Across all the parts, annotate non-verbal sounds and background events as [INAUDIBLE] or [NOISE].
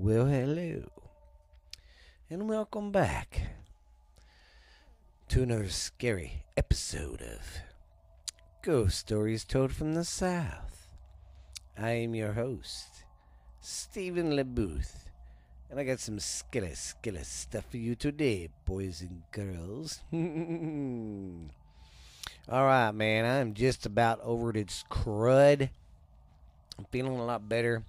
Well, hello. And welcome back to another scary episode of Ghost Stories Told from the South. I am your host, Stephen LeBooth, and I got some skilly, skilly stuff for you today, boys and girls. [LAUGHS] All right, man, I'm just about over this crud. I'm feeling a lot better.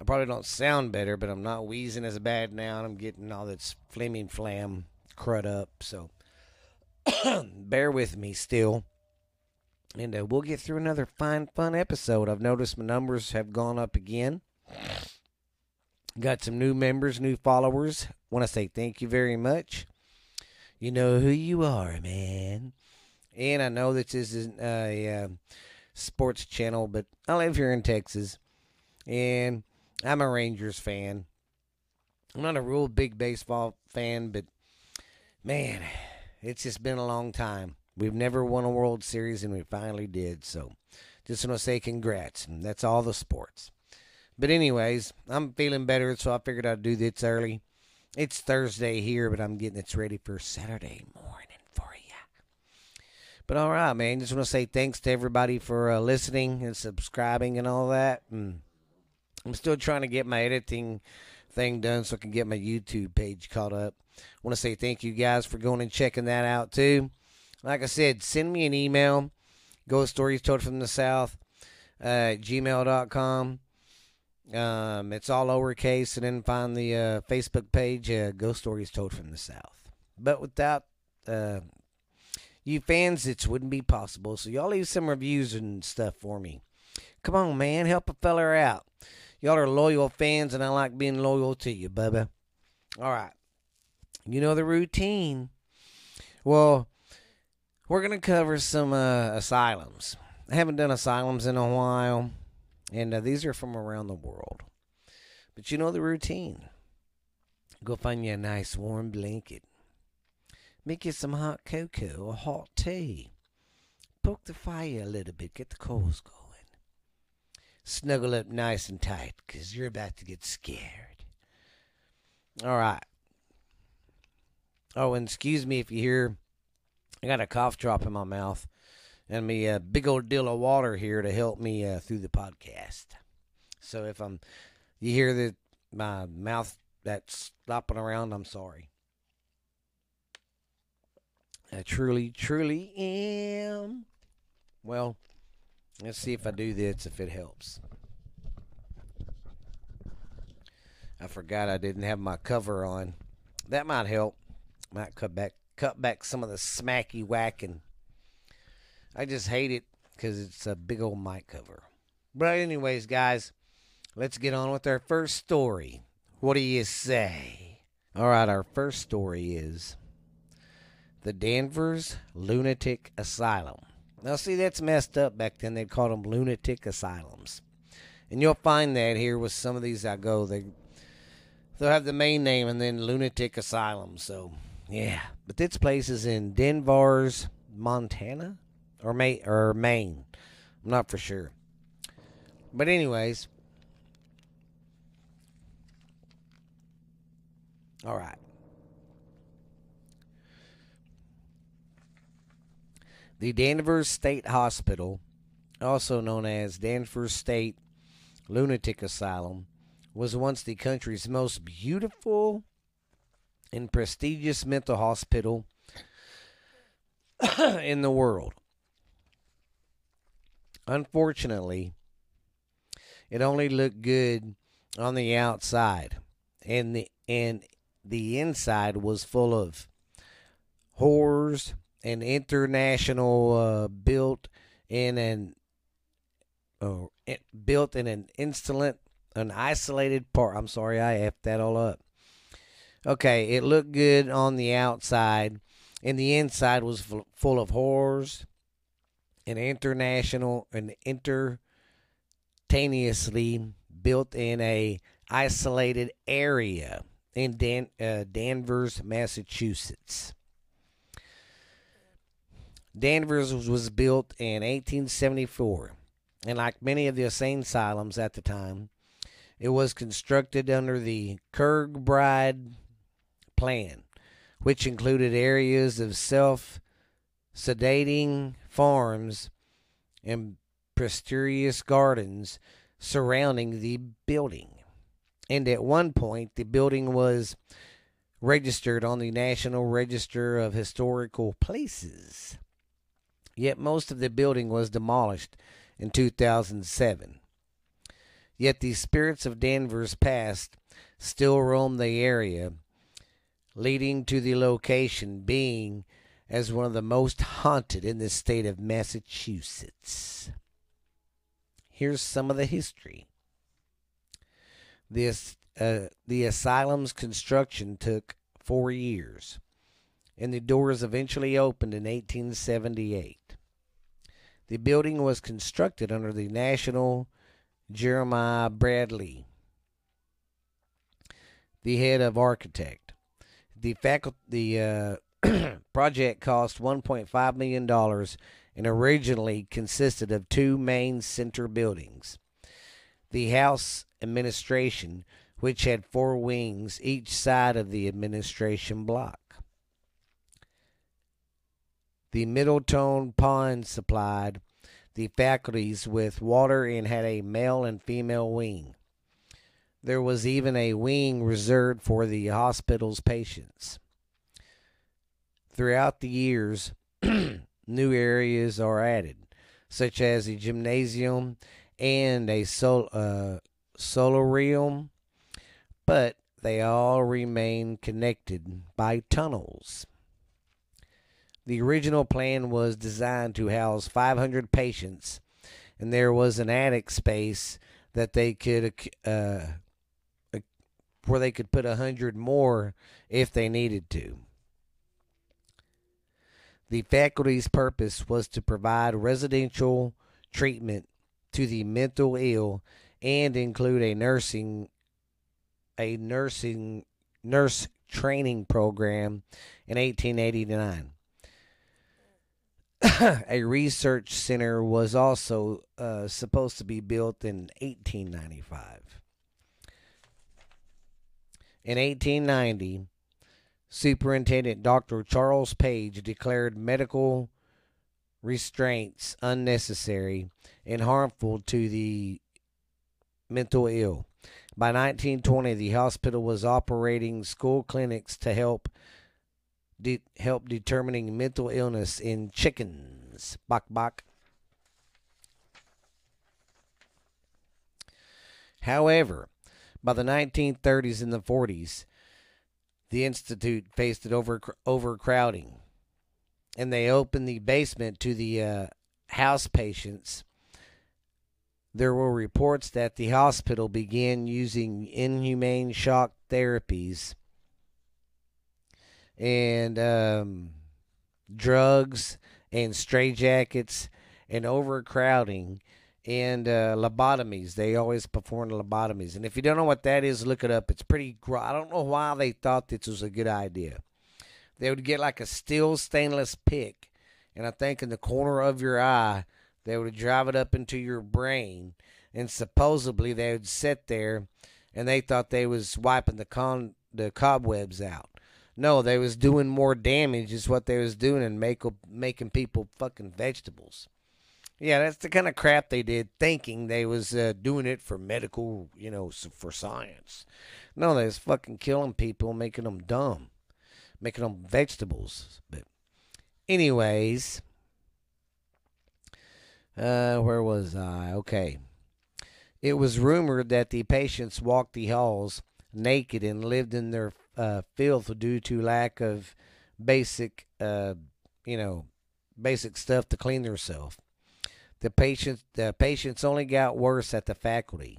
I probably don't sound better, but I'm not wheezing as bad now, and I'm getting all this flaming flam crud up. So [COUGHS] bear with me still. And uh, we'll get through another fine, fun episode. I've noticed my numbers have gone up again. Got some new members, new followers. Want to say thank you very much. You know who you are, man. And I know this isn't a uh, sports channel, but I live here in Texas. And I'm a Rangers fan. I'm not a real big baseball fan, but man, it's just been a long time. We've never won a World Series, and we finally did. So, just want to say congrats. And that's all the sports. But, anyways, I'm feeling better, so I figured I'd do this early. It's Thursday here, but I'm getting it ready for Saturday morning for you. But, all right, man. Just want to say thanks to everybody for uh, listening and subscribing and all that. And, I'm still trying to get my editing thing done so I can get my YouTube page caught up. I want to say thank you guys for going and checking that out too. Like I said, send me an email, ghost stories told from the south, uh, gmail.com. Um, it's all lowercase, and then find the uh, Facebook page, uh, Ghost Stories Told from the South. But without uh, you fans, it wouldn't be possible. So y'all leave some reviews and stuff for me. Come on, man, help a feller out. Y'all are loyal fans, and I like being loyal to you, Bubba. All right. You know the routine. Well, we're going to cover some uh, asylums. I haven't done asylums in a while, and uh, these are from around the world. But you know the routine. Go find you a nice warm blanket. Make you some hot cocoa or hot tea. Poke the fire a little bit, get the coals going snuggle up nice and tight because you're about to get scared. All right. Oh, and excuse me if you hear I got a cough drop in my mouth and me a big old deal of water here to help me uh, through the podcast. So if I'm you hear that my mouth that's flopping around, I'm sorry. I truly, truly am. Well, Let's see if I do this, if it helps. I forgot I didn't have my cover on. That might help. Might cut back cut back some of the smacky whacking. I just hate it because it's a big old mic cover. But anyways, guys, let's get on with our first story. What do you say? All right, our first story is the Danvers Lunatic Asylum. Now, see, that's messed up back then. They called them lunatic asylums. And you'll find that here with some of these I go. They, they'll have the main name and then lunatic asylum. So, yeah. But this place is in Denvers, Montana or, May, or Maine. I'm not for sure. But, anyways. All right. The Danvers State Hospital, also known as Danvers State Lunatic Asylum, was once the country's most beautiful and prestigious mental hospital [COUGHS] in the world. Unfortunately, it only looked good on the outside, and the and the inside was full of horrors an international uh, built in an uh, built in an insolent an isolated part. I'm sorry, I effed that all up. Okay, it looked good on the outside, and the inside was full of horrors An international and intertaneously built in a isolated area in Dan- uh, Danvers, Massachusetts. Danvers was built in 1874, and like many of the insane asylums at the time, It was constructed under the Kirkbride plan, which included areas of self sedating farms and prestigious gardens surrounding the building. And at one point, the building was registered on the National Register of Historical Places. Yet most of the building was demolished in 2007. Yet the spirits of Danvers past still roam the area, leading to the location being as one of the most haunted in the state of Massachusetts. Here's some of the history. This uh, the asylum's construction took four years, and the doors eventually opened in 1878. The building was constructed under the Nathaniel Jeremiah Bradlee, the head of architect. The faculty, the uh, [CLEARS THROAT] project cost 1.5 million dollars and originally consisted of two main center buildings. The House Administration, which had four wings each side of the administration block. The Middleton Pond supplied the faculties with water and had a male and female wing. There was even a wing reserved for the hospital's patients. Throughout the years, [CLEARS THROAT] new areas are added, such as a gymnasium and a sol- uh, solarium, but they all remain connected by tunnels. The original plan was designed to house 500 patients, and there was an attic space that they could uh, where they could put a hundred more if they needed to. The faculty's purpose was to provide residential treatment to the mental ill and include a nursing a nursing nurse training program in 1889. A research center was also uh, supposed to be built in 1895. In 1890, Superintendent Dr. Charles Page declared medical restraints unnecessary and harmful to the mental ill. By 1920, the hospital was operating school clinics to help de- help determining mental illness in chickens. Bok bok. However, by the 1930s and the 40s, the institute faced it over overcrowding, and they opened the basement to the uh, house patients. There were reports that the hospital began using inhumane shock therapies and um, drugs and straitjackets and overcrowding and uh, lobotomies. They always perform lobotomies. And if you don't know what that is, look it up. It's pretty. I don't know why they thought this was a good idea. They would get like a steel stainless pick, and I think in the corner of your eye, they would drive it up into your brain, and supposedly they would sit there, and they thought they was wiping the con the cobwebs out. No, they was doing more damage is what they was doing and make, making people fucking vegetables. Yeah, that's the kind of crap they did, thinking they was uh, doing it for medical, you know, for science. No, they was fucking killing people, making them dumb, making them vegetables. But, anyways, uh, where was I? Okay. It was rumored that the patients walked the halls naked and lived in their uh, filth due to lack of basic, uh, you know, basic stuff to clean themselves. The patients, the patients only got worse at the faculty.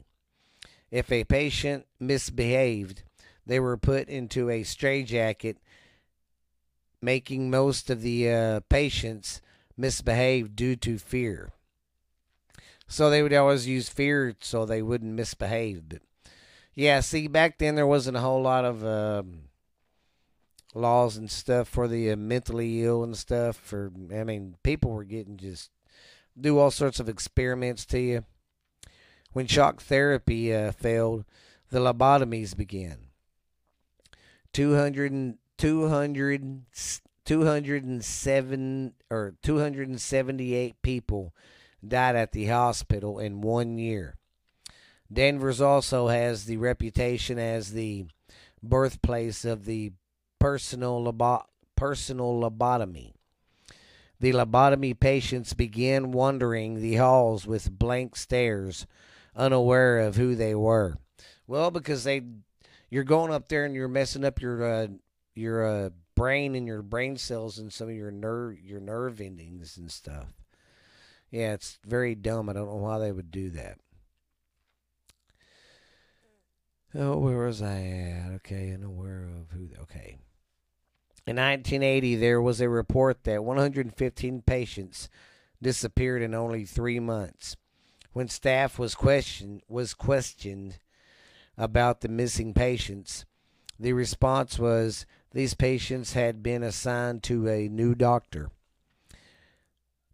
If a patient misbehaved, they were put into a straitjacket, making most of the uh, patients misbehave due to fear. So they would always use fear so they wouldn't misbehave. But yeah, see, back then there wasn't a whole lot of um, laws and stuff for the uh, mentally ill and stuff. For I mean, people were getting just do all sorts of experiments to you. When shock therapy uh, failed, the lobotomies began. 200, 200, 207 or 278 people died at the hospital in one year. Danvers also has the reputation as the birthplace of the personal lobo- personal lobotomy. The lobotomy patients began wandering the halls with blank stares, unaware of who they were. Well, because they, you're going up there and you're messing up your uh, your uh, brain and your brain cells and some of your nerve your nerve endings and stuff. Yeah, it's very dumb. I don't know why they would do that. Oh, where was I at? Okay, unaware of who. Okay. In 1980, there was a report that 115 patients disappeared in only three months. When staff was questioned was questioned about the missing patients, the response was these patients had been assigned to a new doctor.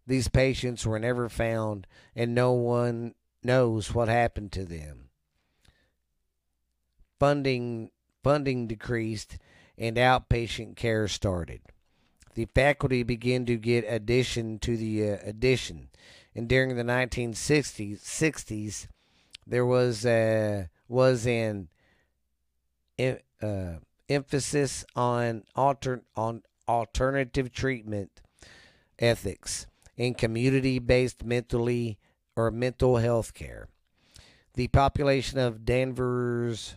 These patients were never found, and no one knows what happened to them. Funding funding decreased and outpatient care started. The faculty began to get addition to the uh, addition, and during the 1960s, 60s, there was uh, was an uh, emphasis on alter on alternative treatment ethics in community-based mentally or mental health care. The population of Danvers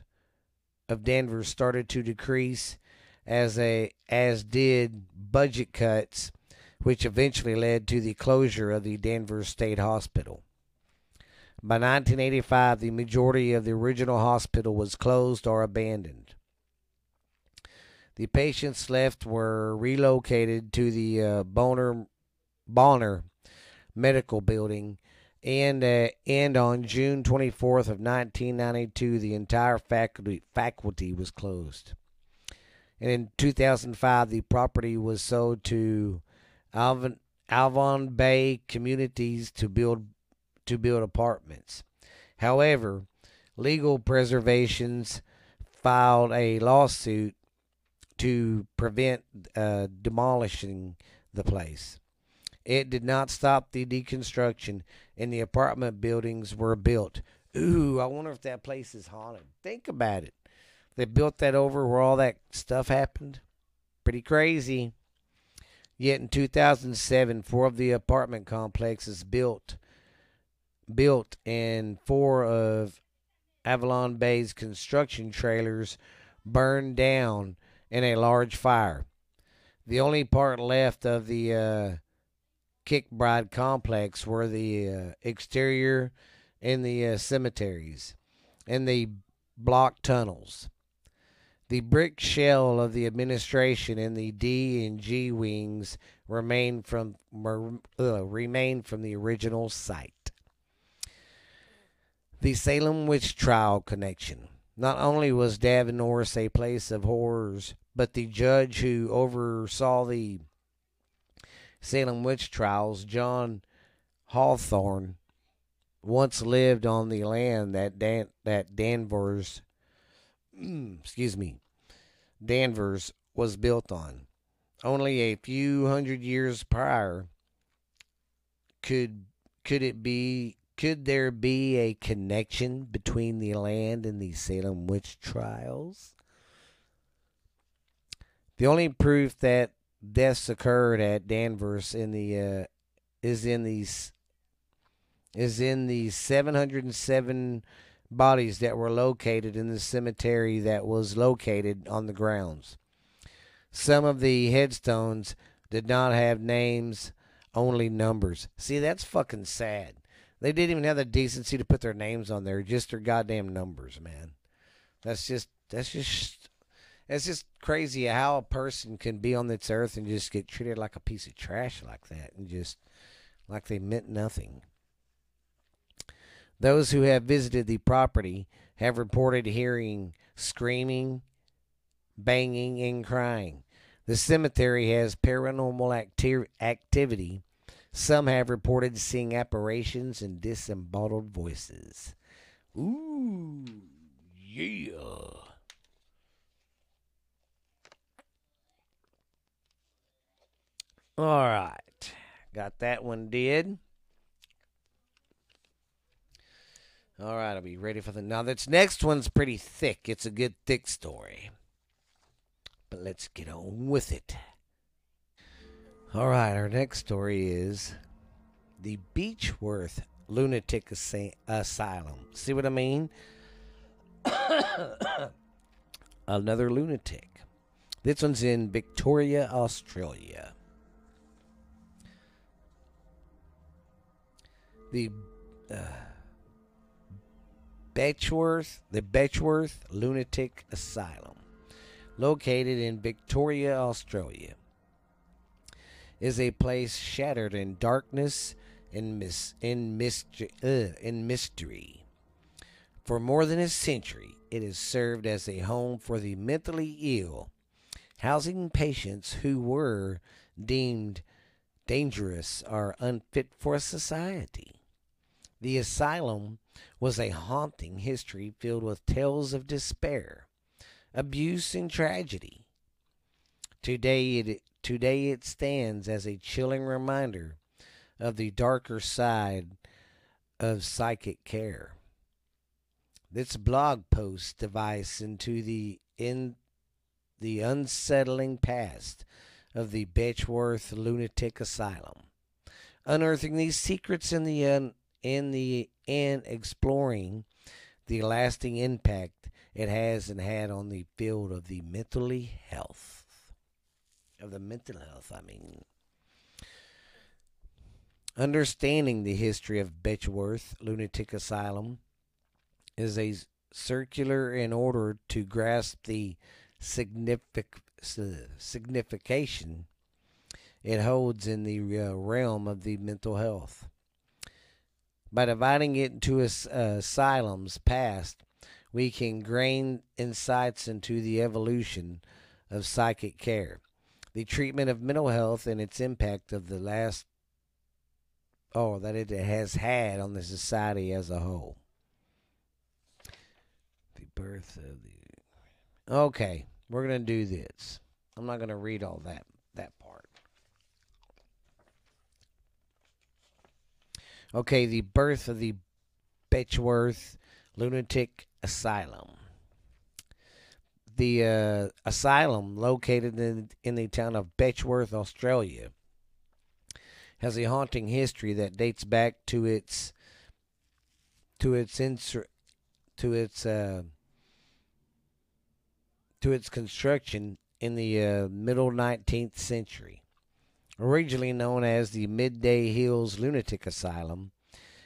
of Danvers started to decrease as a as did budget cuts which eventually led to the closure of the Danvers State Hospital. By 1985, the majority of the original hospital was closed or abandoned. The patients left were relocated to the uh, Boner Bonner Medical Building, and uh, and on June 24th of 1992, the entire faculty faculty was closed. And in 2005, the property was sold to Alvin Avon Bay Communities to build to build apartments. However, legal preservations filed a lawsuit to prevent uh, demolishing the place. It did not stop the deconstruction, and the apartment buildings were built. Ooh, I wonder if that place is haunted. Think about it. They built that over where all that stuff happened. Pretty crazy. Yet in 2007, four of the apartment complexes built built and four of Avalon Bay's construction trailers burned down in a large fire. The only part left of the uh, Kirkbride complex were the uh, exterior and the uh, cemeteries and the block tunnels. The brick shell of the administration and the D and G wings remain from uh, remain from the original site. The Salem witch trial connection. Not only was Danvers a place of horrors, but the judge who oversaw the Salem witch trials, John Hathorne, once lived on the land that Dan, that Danvers, mm, excuse me, Danvers was built on. Only a few hundred years prior could could it be could there be a connection between the land and the Salem witch trials? The only proof that deaths occurred at Danvers in the uh, is in these is in the 707 bodies that were located in the cemetery that was located on the grounds. Some of the headstones did not have names, only numbers. See, that's fucking sad. They didn't even have the decency to put their names on there, just their goddamn numbers, man. That's just that's just it's just crazy how a person can be on this earth and just get treated like a piece of trash like that and just like they meant nothing. Those who have visited the property have reported hearing screaming, banging, and crying. The cemetery has paranormal acti- activity. Some have reported seeing apparitions and disembodied voices. Ooh, yeah. All right. Got that one did. All right, I'll be ready for the. Now, this next one's pretty thick. It's a good, thick story. But let's get on with it. All right, our next story is the Beechworth Lunatic Asylum. See what I mean? [COUGHS] Another lunatic. This one's in Victoria, Australia. The uh, Betchworth, the Betchworth Lunatic Asylum, located in Victoria, Australia, is a place shattered in darkness and mis- in, uh, in mystery. For more than a century, it has served as a home for the mentally ill, housing patients who were deemed dangerous or unfit for society. The asylum was a haunting history filled with tales of despair, abuse, and tragedy. Today it, today it stands as a chilling reminder of the darker side of psychic care. This blog post dives into the in the unsettling past of the Betchworth Lunatic Asylum, unearthing these secrets in the un, in the and exploring the lasting impact it has and had on the field of the mentally health of the mental health. I mean, understanding the history of Betchworth Lunatic Asylum is a circular in order to grasp the signific- signification it holds in the uh, realm of the mental health. By dividing it into as, uh, asylums past, we can gain insights into the evolution of psychic care, the treatment of mental health, and its impact of the last, oh, that it has had on the society as a whole. The birth of the. Okay, we're gonna do this. I'm not gonna read all that that part. Okay, the birth of the Betchworth Lunatic Asylum. The uh, asylum, located in, in the town of Betchworth, Australia, has a haunting history that dates back to its to its insur- to its uh, to its construction in the uh, middle 19th century. Originally known as the Mayday Hills Lunatic Asylum,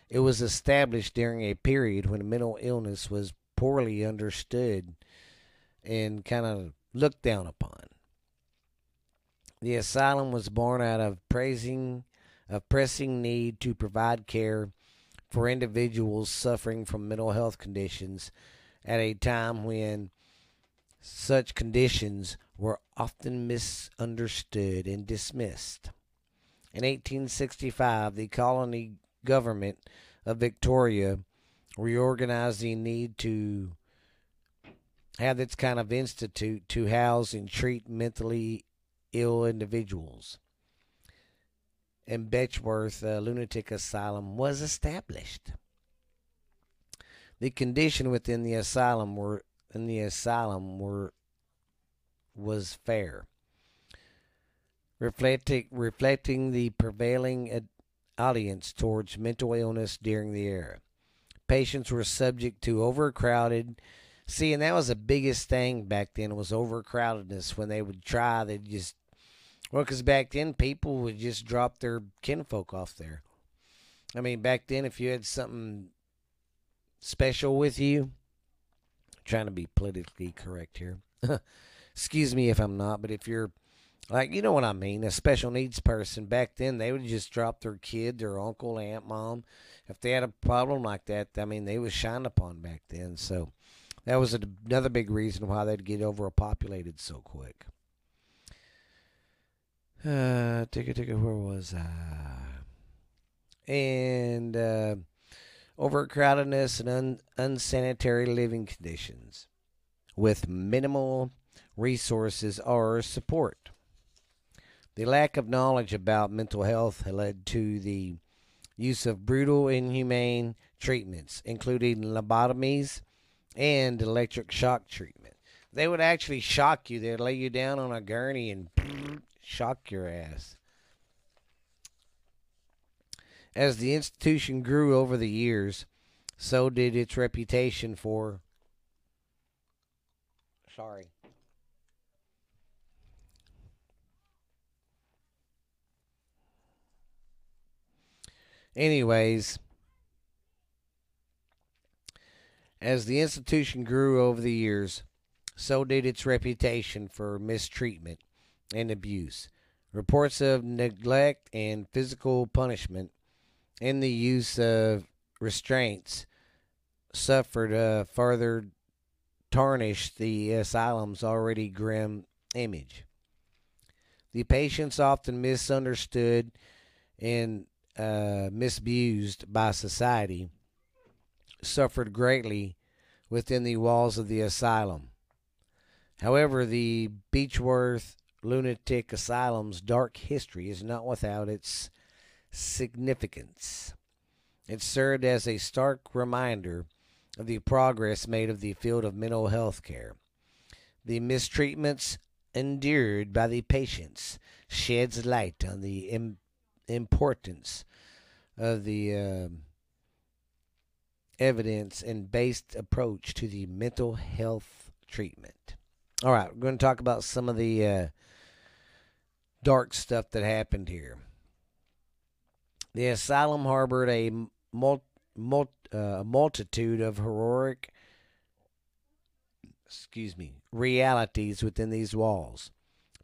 it was established during a period when mental illness was poorly understood and kind of looked down upon. The asylum was born out of praising a pressing need to provide care for individuals suffering from mental health conditions at a time when such conditions were often misunderstood and dismissed. In 1865, the colony government of Victoria reorganized the need to have this kind of institute to house and treat mentally ill individuals. And Betchworth uh, Lunatic Asylum was established. The condition within the asylum were in the asylum were was fair, reflecting reflecting the prevailing audience towards mental illness during the era. Patients were subject to overcrowded. See, and that was the biggest thing back then was overcrowdedness. When they would try, they'd just well, because back then people would just drop their kinfolk off there. I mean, back then, if you had something special with you, trying to be politically correct here. [LAUGHS] Excuse me if I'm not, but if you're like, you know what I mean, a special needs person, back then they would just drop their kid, their uncle, aunt, mom. If they had a problem like that, I mean, they was shined upon back then. So that was another big reason why they'd get overpopulated so quick. [SIGHS] Uh, ticket, ticket, where was I? And, uh, overcrowdedness, and un- unsanitary living conditions with minimal resources or support. The lack of knowledge about mental health led to the use of brutal, inhumane treatments, including lobotomies and electric shock treatment. They would actually shock you. They'd lay you down on a gurney and [SNIFFS] shock your ass. As the institution grew over the years, so did its reputation for. Sorry. Anyways, as the institution grew over the years, so did its reputation for mistreatment and abuse. Reports of neglect and physical punishment and the use of restraints suffered uh, further tarnished the asylum's already grim image. The patients, often misunderstood and uh, misused by society, suffered greatly within the walls of the asylum. However, the Beechworth Lunatic Asylum's dark history is not without its significance. It served as a stark reminder of the progress made of the field of mental health care. The mistreatments endured by the patients sheds light on the importance of the uh, evidence and based approach to the mental health treatment. All right, we're going to talk about some of the uh, dark stuff that happened here. The asylum harbored a mul- mul- uh, multitude of heroic, excuse me, realities within these walls.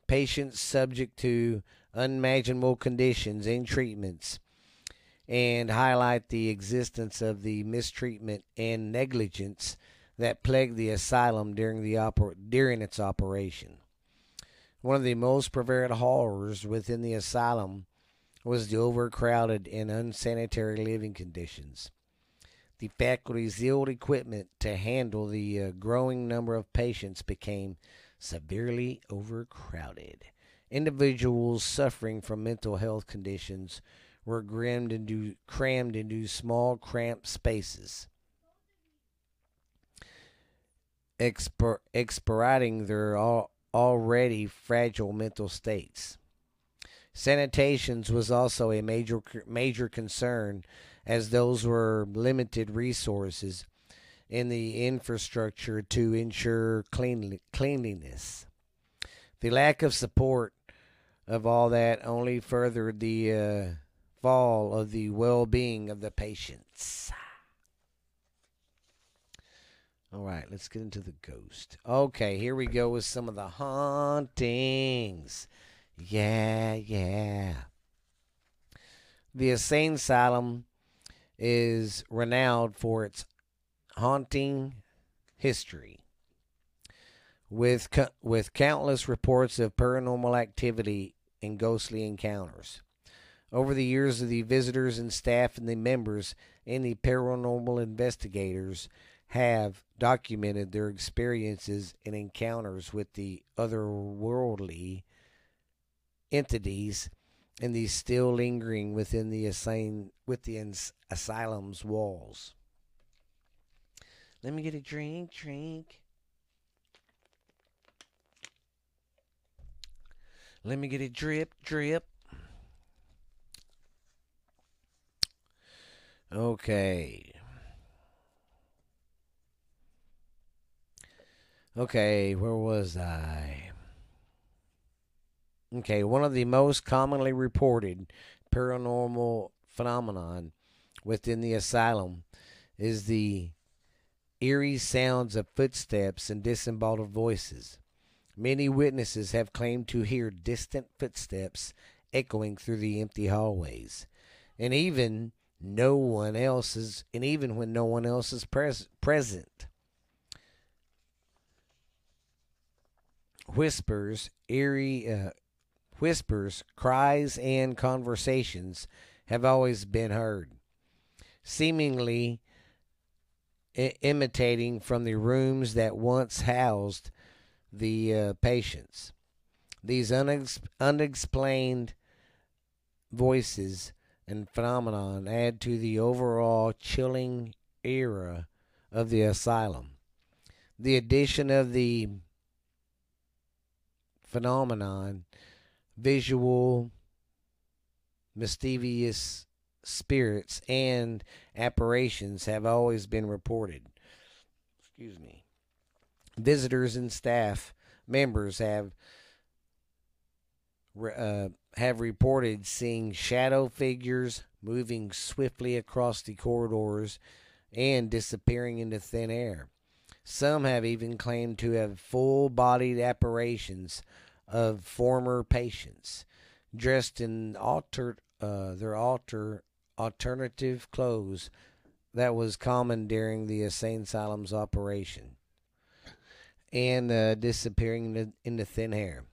Patients subject to unimaginable conditions and treatments, and highlight the existence of the mistreatment and negligence that plagued the asylum during the oper- during its operation. One of the most prevalent horrors within the asylum was the overcrowded and unsanitary living conditions. The faculty's ill equipment to handle the uh, growing number of patients became severely overcrowded. Individuals suffering from mental health conditions were crammed into, crammed into small, cramped spaces, expir- expirating their al- already fragile mental states. Sanitations was also a major major concern as those were limited resources in the infrastructure to ensure clean, cleanliness. The lack of support of all that only furthered the uh, fall of the well-being of the patients. All right, let's get into the ghost. Okay, here we go with some of the hauntings. Yeah, yeah. The insane asylum is renowned for its haunting history. With with countless reports of paranormal activity and ghostly encounters. Over the years, the visitors and staff and the members and the paranormal investigators have documented their experiences and encounters with the otherworldly entities and these still lingering within the asylum's walls. Let me get a drink, drink. Let me get a drip, drip. Okay. Okay, where was I? Okay, one of the most commonly reported paranormal phenomenon within the asylum is the eerie sounds of footsteps and disembodied voices. Many witnesses have claimed to hear distant footsteps echoing through the empty hallways, and even no one else is, and even when no one else is pres- present. Whispers, eerie, uh, whispers, cries, and conversations have always been heard. seemingly I- imitating from the rooms that once housed the uh, patients. These unex- unexplained voices and phenomenon add to the overall chilling era of the asylum. The addition of the phenomenon, visual, mischievous spirits, and apparitions have always been reported. Excuse me. Visitors and staff members have uh, have reported seeing shadow figures moving swiftly across the corridors and disappearing into thin air. Some have even claimed to have full bodied apparitions of former patients dressed in altered uh, their alter alternative clothes that was common during the insane asylum's operation and uh, disappearing into, into thin air.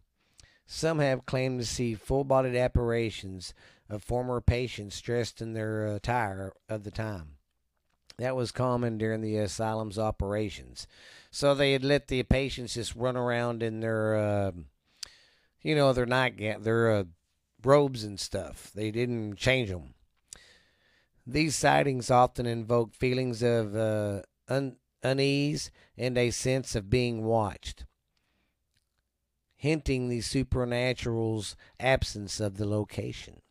Some have claimed to see full bodied apparitions of former patients dressed in their attire of the time. That was common during the asylum's operations. So they had let the patients just run around in their, uh, you know, their nightgown, their uh, robes and stuff. They didn't change them. These sightings often invoke feelings of uh, un- unease and a sense of being watched hinting the supernatural's absence of the location.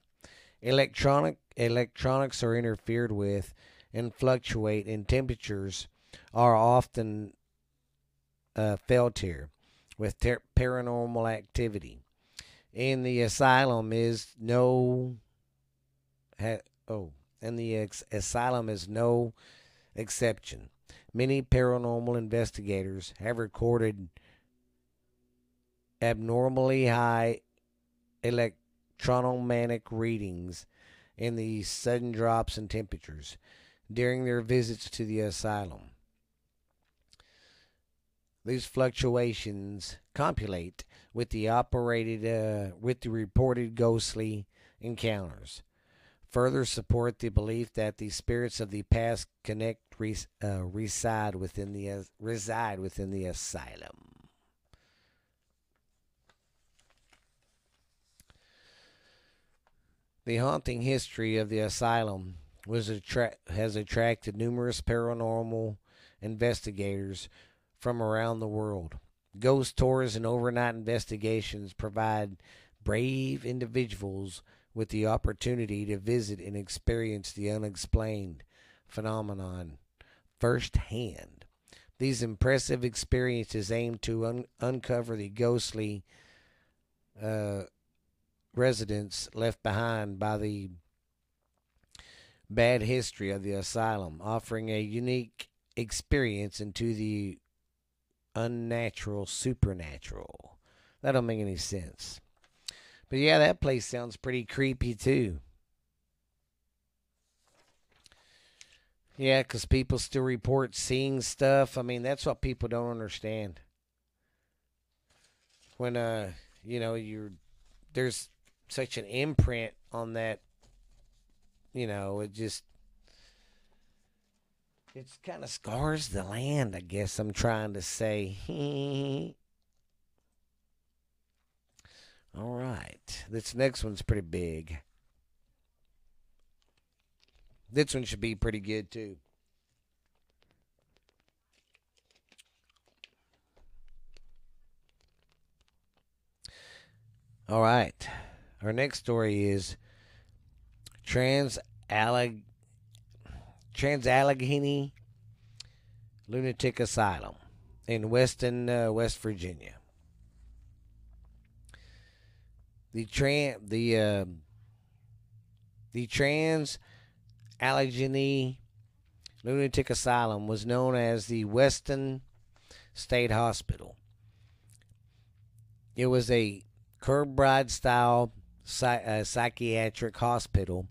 Electronic electronics are interfered with and fluctuate, and temperatures are often uh, felt here with ter- paranormal activity. In the asylum is no ha- oh, and the ex- asylum is no exception. Many paranormal investigators have recorded abnormally high electromagnetic readings in the sudden drops in temperatures during their visits to the asylum. These fluctuations compulate with the operated uh, with the reported ghostly encounters. Further support the belief that the spirits of the past connect res, uh, reside within the uh, reside within the asylum. The haunting history of the asylum was attra- has attracted numerous paranormal investigators from around the world. Ghost tours and overnight investigations provide brave individuals with the opportunity to visit and experience the unexplained phenomenon firsthand. These impressive experiences aim to un- uncover the ghostly uh, residents left behind by the bad history of the asylum, offering a unique experience into the unnatural supernatural. That don't make any sense. But yeah, that place sounds pretty creepy too. Yeah, because people still report seeing stuff. I mean, that's what people don't understand. When uh, you know, you're there's such an imprint on that. You know, it just it's kind of scars the land. I guess I'm trying to say. [LAUGHS] All right, this next one's pretty big. This one should be pretty good too. All right. Our next story is Trans Alleg Trans Allegheny Lunatic Asylum in Weston, uh, West Virginia. The tran the uh, the Trans Allegheny Lunatic Asylum was known as the Weston State Hospital. It was a Kirkbride style uh, psychiatric hospital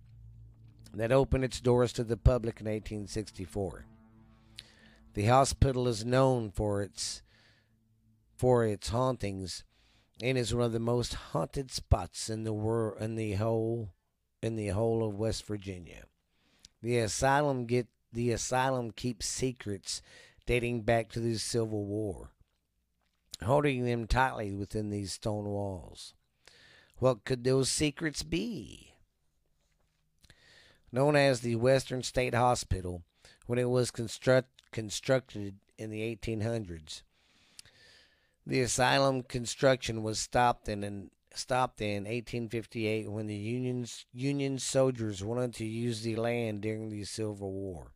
that opened its doors to the public in 1864. The hospital is known for its for its hauntings and is one of the most haunted spots in the world in the whole in the whole of West Virginia. The asylum get the asylum keeps secrets dating back to the Civil War, holding them tightly within these stone walls. What could those secrets be? Known as the Weston State Hospital, when it was construct, constructed in the 1800s, the asylum construction was stopped in, in stopped in 1858 when the Union's, Union soldiers wanted to use the land during the Civil War.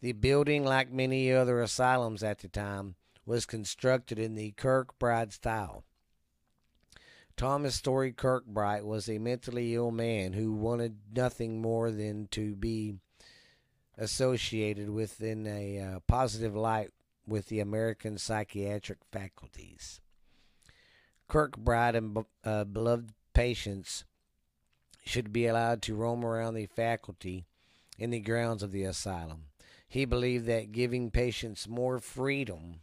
The building, like many other asylums at the time, was constructed in the Kirkbride style. Thomas Story Kirkbride was a mentally ill man who wanted nothing more than to be associated within a uh, positive light with the American psychiatric faculties. Kirkbride and uh, beloved patients should be allowed to roam around the faculty in the grounds of the asylum. He believed that giving patients more freedom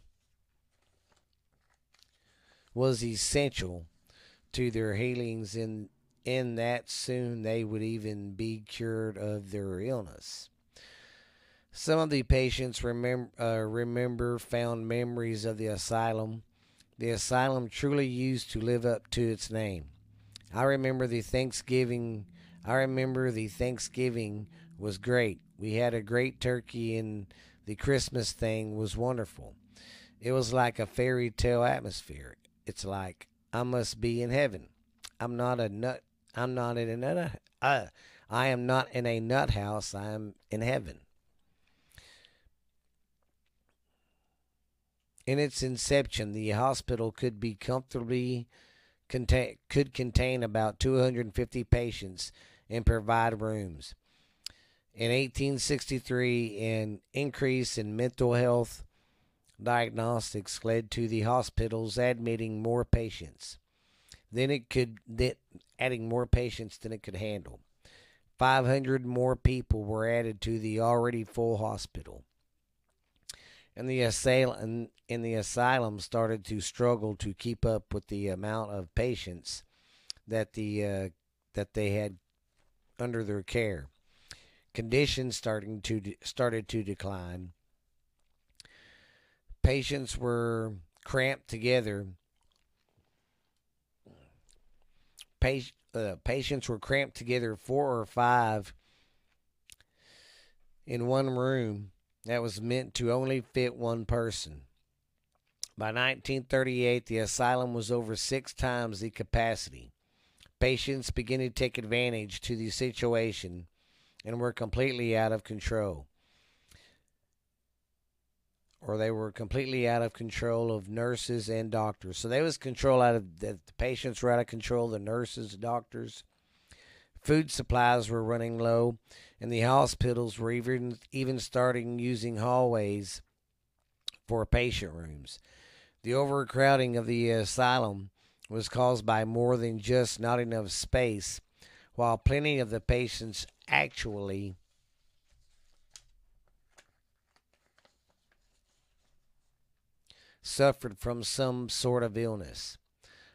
was essential to their healings in in that soon they would even be cured of their illness. Some of the patients remember, uh, remember found memories of the asylum. The asylum truly used to live up to its name. I remember the Thanksgiving. I remember the Thanksgiving was great. We had a great turkey, and the Christmas thing was wonderful. It was like a fairy tale atmosphere. It's like I must be in heaven. I'm not a nut. I'm not in a nut. Uh, I am not in a nut house. I am in heaven. In its inception, the hospital could be comfortably contain, could contain about 250 patients and provide rooms. In 1863, an increase in mental health diagnostics led to the hospitals admitting more patients. Then it could that adding more patients than it could handle. 500 more people were added to the already full hospital and the asylum in the asylum started to struggle to keep up with the amount of patients that the uh, that they had under their care. Conditions starting to de- started to decline. Patients were cramped together. Uh, patients were cramped together, four or five, in one room that was meant to only fit one person. By 1938, the asylum was over six times the capacity. Patients began to take advantage to the situation and were completely out of control. Or they were completely out of control of nurses and doctors. So they was control out of the, the patients were out of control, the nurses, doctors. Food supplies were running low, and the hospitals were even even starting using hallways for patient rooms. The overcrowding of the asylum was caused by more than just not enough space, while plenty of the patients actually suffered from some sort of illness.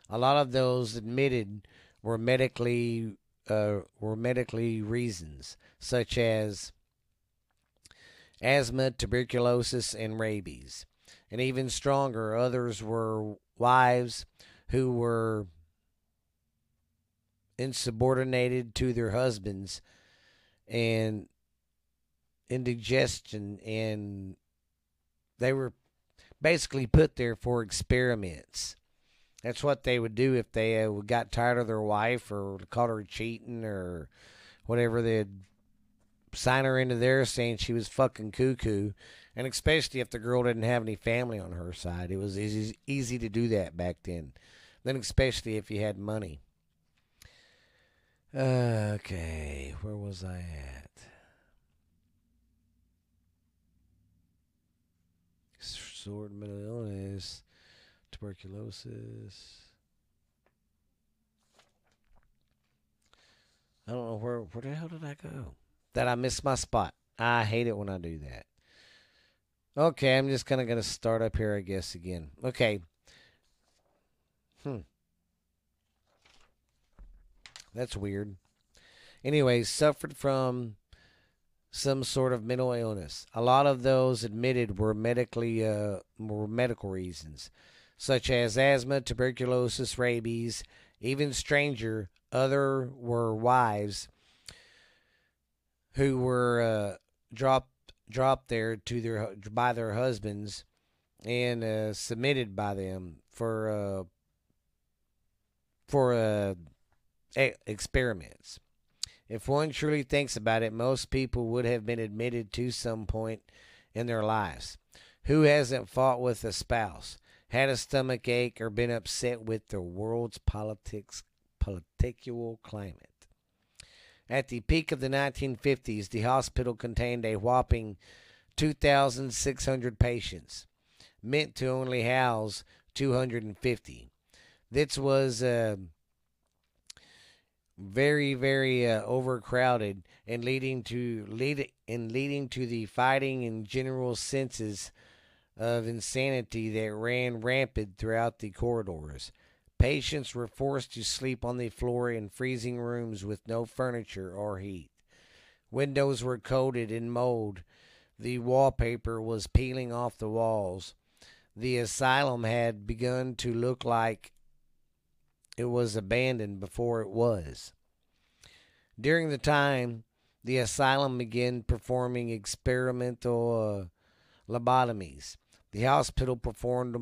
A lot of those admitted were medically uh, were medically reasons, such as asthma, tuberculosis, and rabies. And even stronger, others were wives who were insubordinated to their husbands and indigestion and they were basically put there for experiments that's what they would do if they uh, got tired of their wife or caught her cheating or whatever. They'd sign her into there saying she was fucking cuckoo. And especially if the girl didn't have any family on her side, it was easy, easy to do that back then. Then, especially if you had money. Okay, where was I at? Sword mental illness tuberculosis. I don't know where where the hell did I go? That I missed my spot. I hate it when I do that. Okay, I'm just kind of going to start up here, I guess, again. Okay. Hmm. That's weird. Anyway, suffered from some sort of mental illness. A lot of those admitted were medically uh, were medical reasons, such as asthma, tuberculosis, rabies. Even stranger, other were wives who were uh, dropped dropped there to their by their husbands and uh, submitted by them for uh, for uh, experiments. If one truly thinks about it, most people would have been admitted to some point in their lives. Who hasn't fought with a spouse, had a stomach ache, or been upset with the world's politics, political climate? At the peak of the 1950s, the hospital contained a whopping 2,600 patients, meant to only house 250. This was uh, very, very uh, overcrowded and leading to lead and leading to the fighting and general senses of insanity that ran rampant throughout the corridors. Patients were forced to sleep on the floor in freezing rooms with no furniture or heat. Windows were coated in mold. The wallpaper was peeling off the walls. The asylum had begun to look like it was abandoned before it was. During the time, the asylum began performing experimental uh, lobotomies. The hospital performed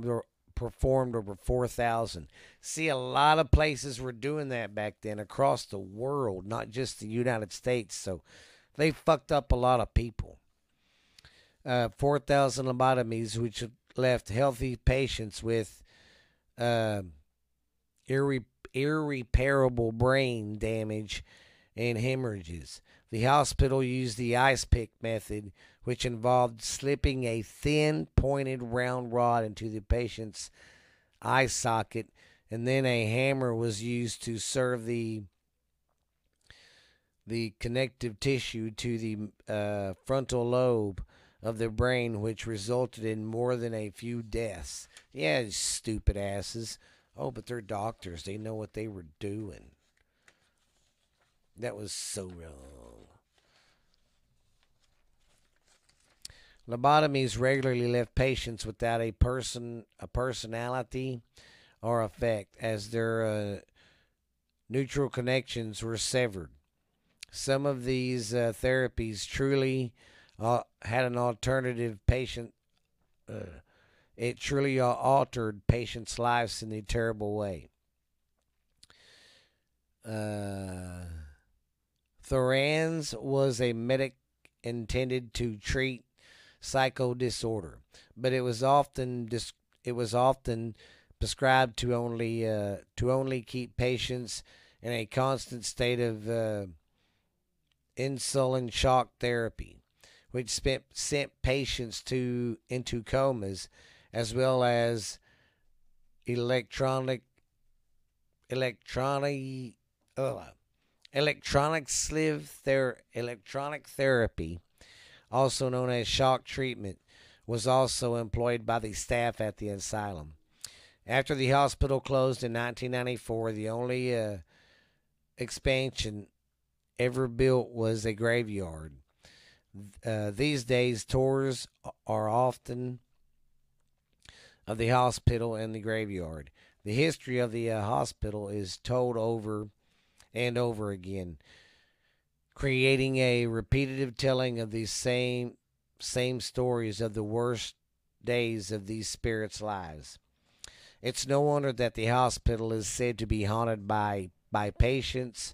performed over 4,000. See, a lot of places were doing that back then across the world, not just the United States. So they fucked up a lot of people. Uh, 4,000 lobotomies, which left healthy patients with uh, irre- irreparable brain damage and hemorrhages. The hospital used the ice pick method, which involved slipping a thin, pointed round rod into the patient's eye socket, and then a hammer was used to serve the the connective tissue to the uh, frontal lobe of the brain, which resulted in more than a few deaths. Yeah, stupid asses. Oh, but they're doctors. They know what they were doing. That was so wrong. Lobotomies regularly left patients without a person, a personality, or effect, as their uh, neutral connections were severed. Some of these uh, therapies truly uh, had an alternative patient. Uh, it truly uh, altered patients' lives in a terrible way. Uh, Thorazine was a medic intended to treat psycho disorder, but it was often dis- it was often prescribed to only uh, to only keep patients in a constant state of uh, insulin shock therapy, which spent, sent patients to into comas, as well as electronic electronic uh, electronic sleeve ther- electronic therapy, also known as shock treatment, was also employed by the staff at the asylum. After the hospital closed in 1994, the only uh, expansion ever built was a graveyard. Uh, these days, tours are often of the hospital and the graveyard. The history of the uh, hospital is told over and over again, creating a repetitive telling of these same same stories of the worst days of these spirits' lives. It's no wonder that the hospital is said to be haunted by by patients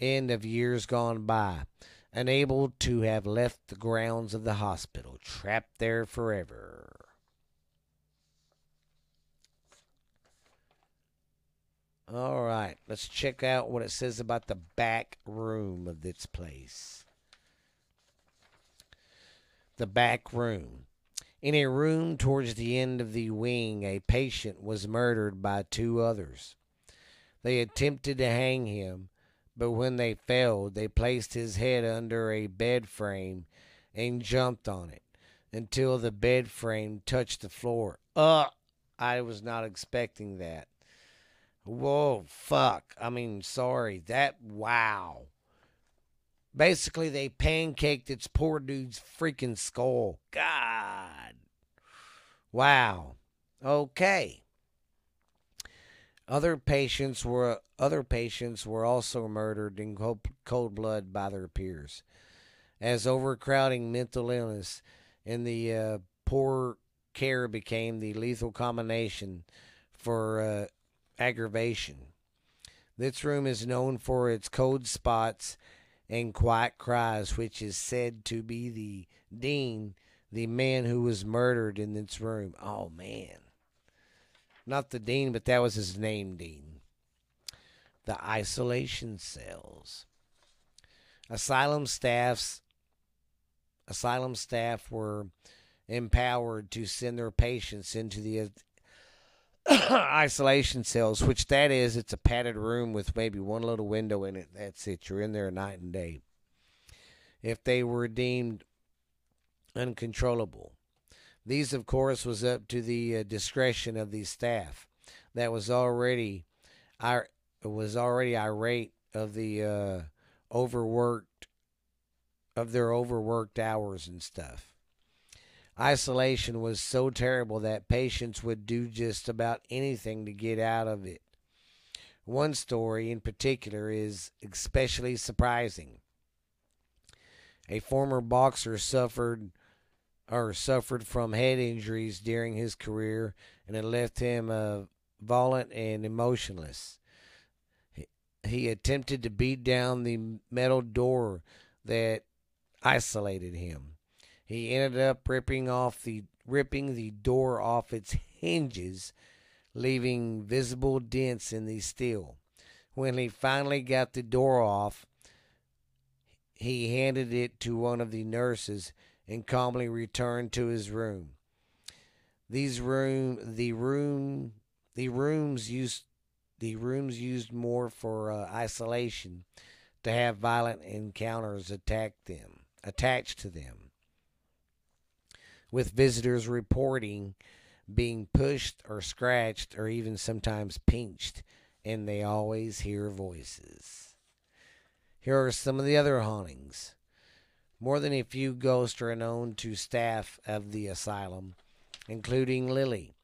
end of years gone by, unable to have left the grounds of the hospital, trapped there forever. All right, let's check out what it says about the back room of this place. The back room. In a room towards the end of the wing, a patient was murdered by two others. They attempted to hang him, but when they failed, they placed his head under a bed frame and jumped on it until the bed frame touched the floor. Uh, I was not expecting that. Whoa, fuck. I mean, sorry. That, wow. Basically, they pancaked its poor dude's freaking skull. God. Wow. Okay. Other patients were other patients were also murdered in cold, blood by their peers, as overcrowding, mental illness, and the uh, poor care became the lethal combination for uh, aggravation. This room is known for its cold spots and quiet cries, which is said to be the dean, the man who was murdered in this room. Oh man. Not the dean, but that was his name, Dean. The isolation cells. Asylum staffs asylum staff were empowered to send their patients into the [COUGHS] isolation cells, which that is, it's a padded room with maybe one little window in it. That's it. You're in there night and day. If they were deemed uncontrollable, these, of course, was up to the uh, discretion of the staff that was already, I was already irate of the uh, overworked, of their overworked hours and stuff. Isolation was so terrible that patients would do just about anything to get out of it. One story in particular is especially surprising. A former boxer suffered or suffered from head injuries during his career and it left him uh, violent and emotionless. He attempted to beat down the metal door that isolated him. He ended up ripping off the ripping the door off its hinges, leaving visible dents in the steel. When he finally got the door off, he handed it to one of the nurses and calmly returned to his room. These room the room the rooms used the rooms used more for uh, isolation to have violent encounters attack them attached to them with visitors reporting being pushed or scratched or even sometimes pinched, and they always hear voices. Here are some of the other hauntings. More than a few ghosts are known to staff of the asylum, including Lily,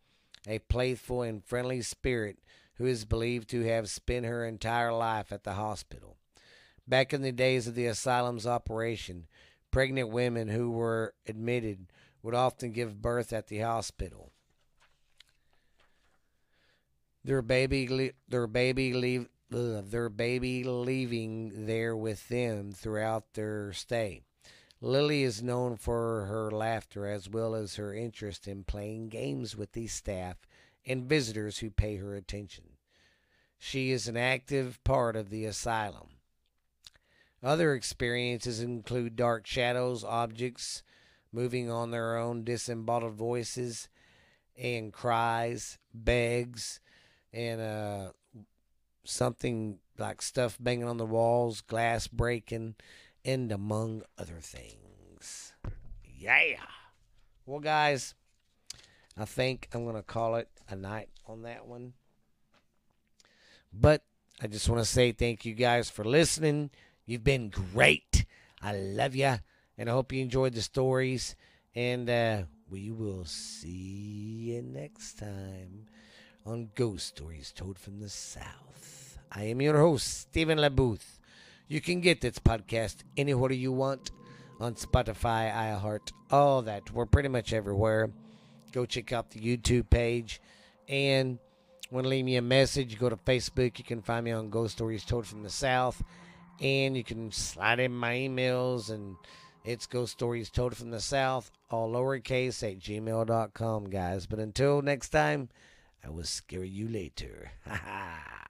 a playful and friendly spirit who is believed to have spent her entire life at the hospital. Back in the days of the asylum's operation, pregnant women who were admitted would often give birth at the hospital. Their baby, their baby leave, their baby leaving there with them throughout their stay. Lily is known for her laughter as well as her interest in playing games with the staff and visitors who pay her attention. She is an active part of the asylum. Other experiences include dark shadows, objects, moving on their own disembodied voices and cries, begs, and uh, something like stuff banging on the walls, glass breaking, and among other things. Yeah. Well, guys, I think I'm going to call it a night on that one. But I just want to say thank you guys for listening. You've been great. I love you. And I hope you enjoyed the stories. And uh, we will see you next time on Ghost Stories Told from the South. I am your host, Stephen LaBooth. You can get this podcast anywhere you want on Spotify, iHeart, all that. We're pretty much everywhere. Go check out the YouTube page. And want to leave me a message, go to Facebook. You can find me on Ghost Stories Told from the South. And you can slide in my emails and it's Ghost Stories Told from the South, all lowercase at gmail.com, guys. But until next time, I will scare you later. [LAUGHS] Ha ha.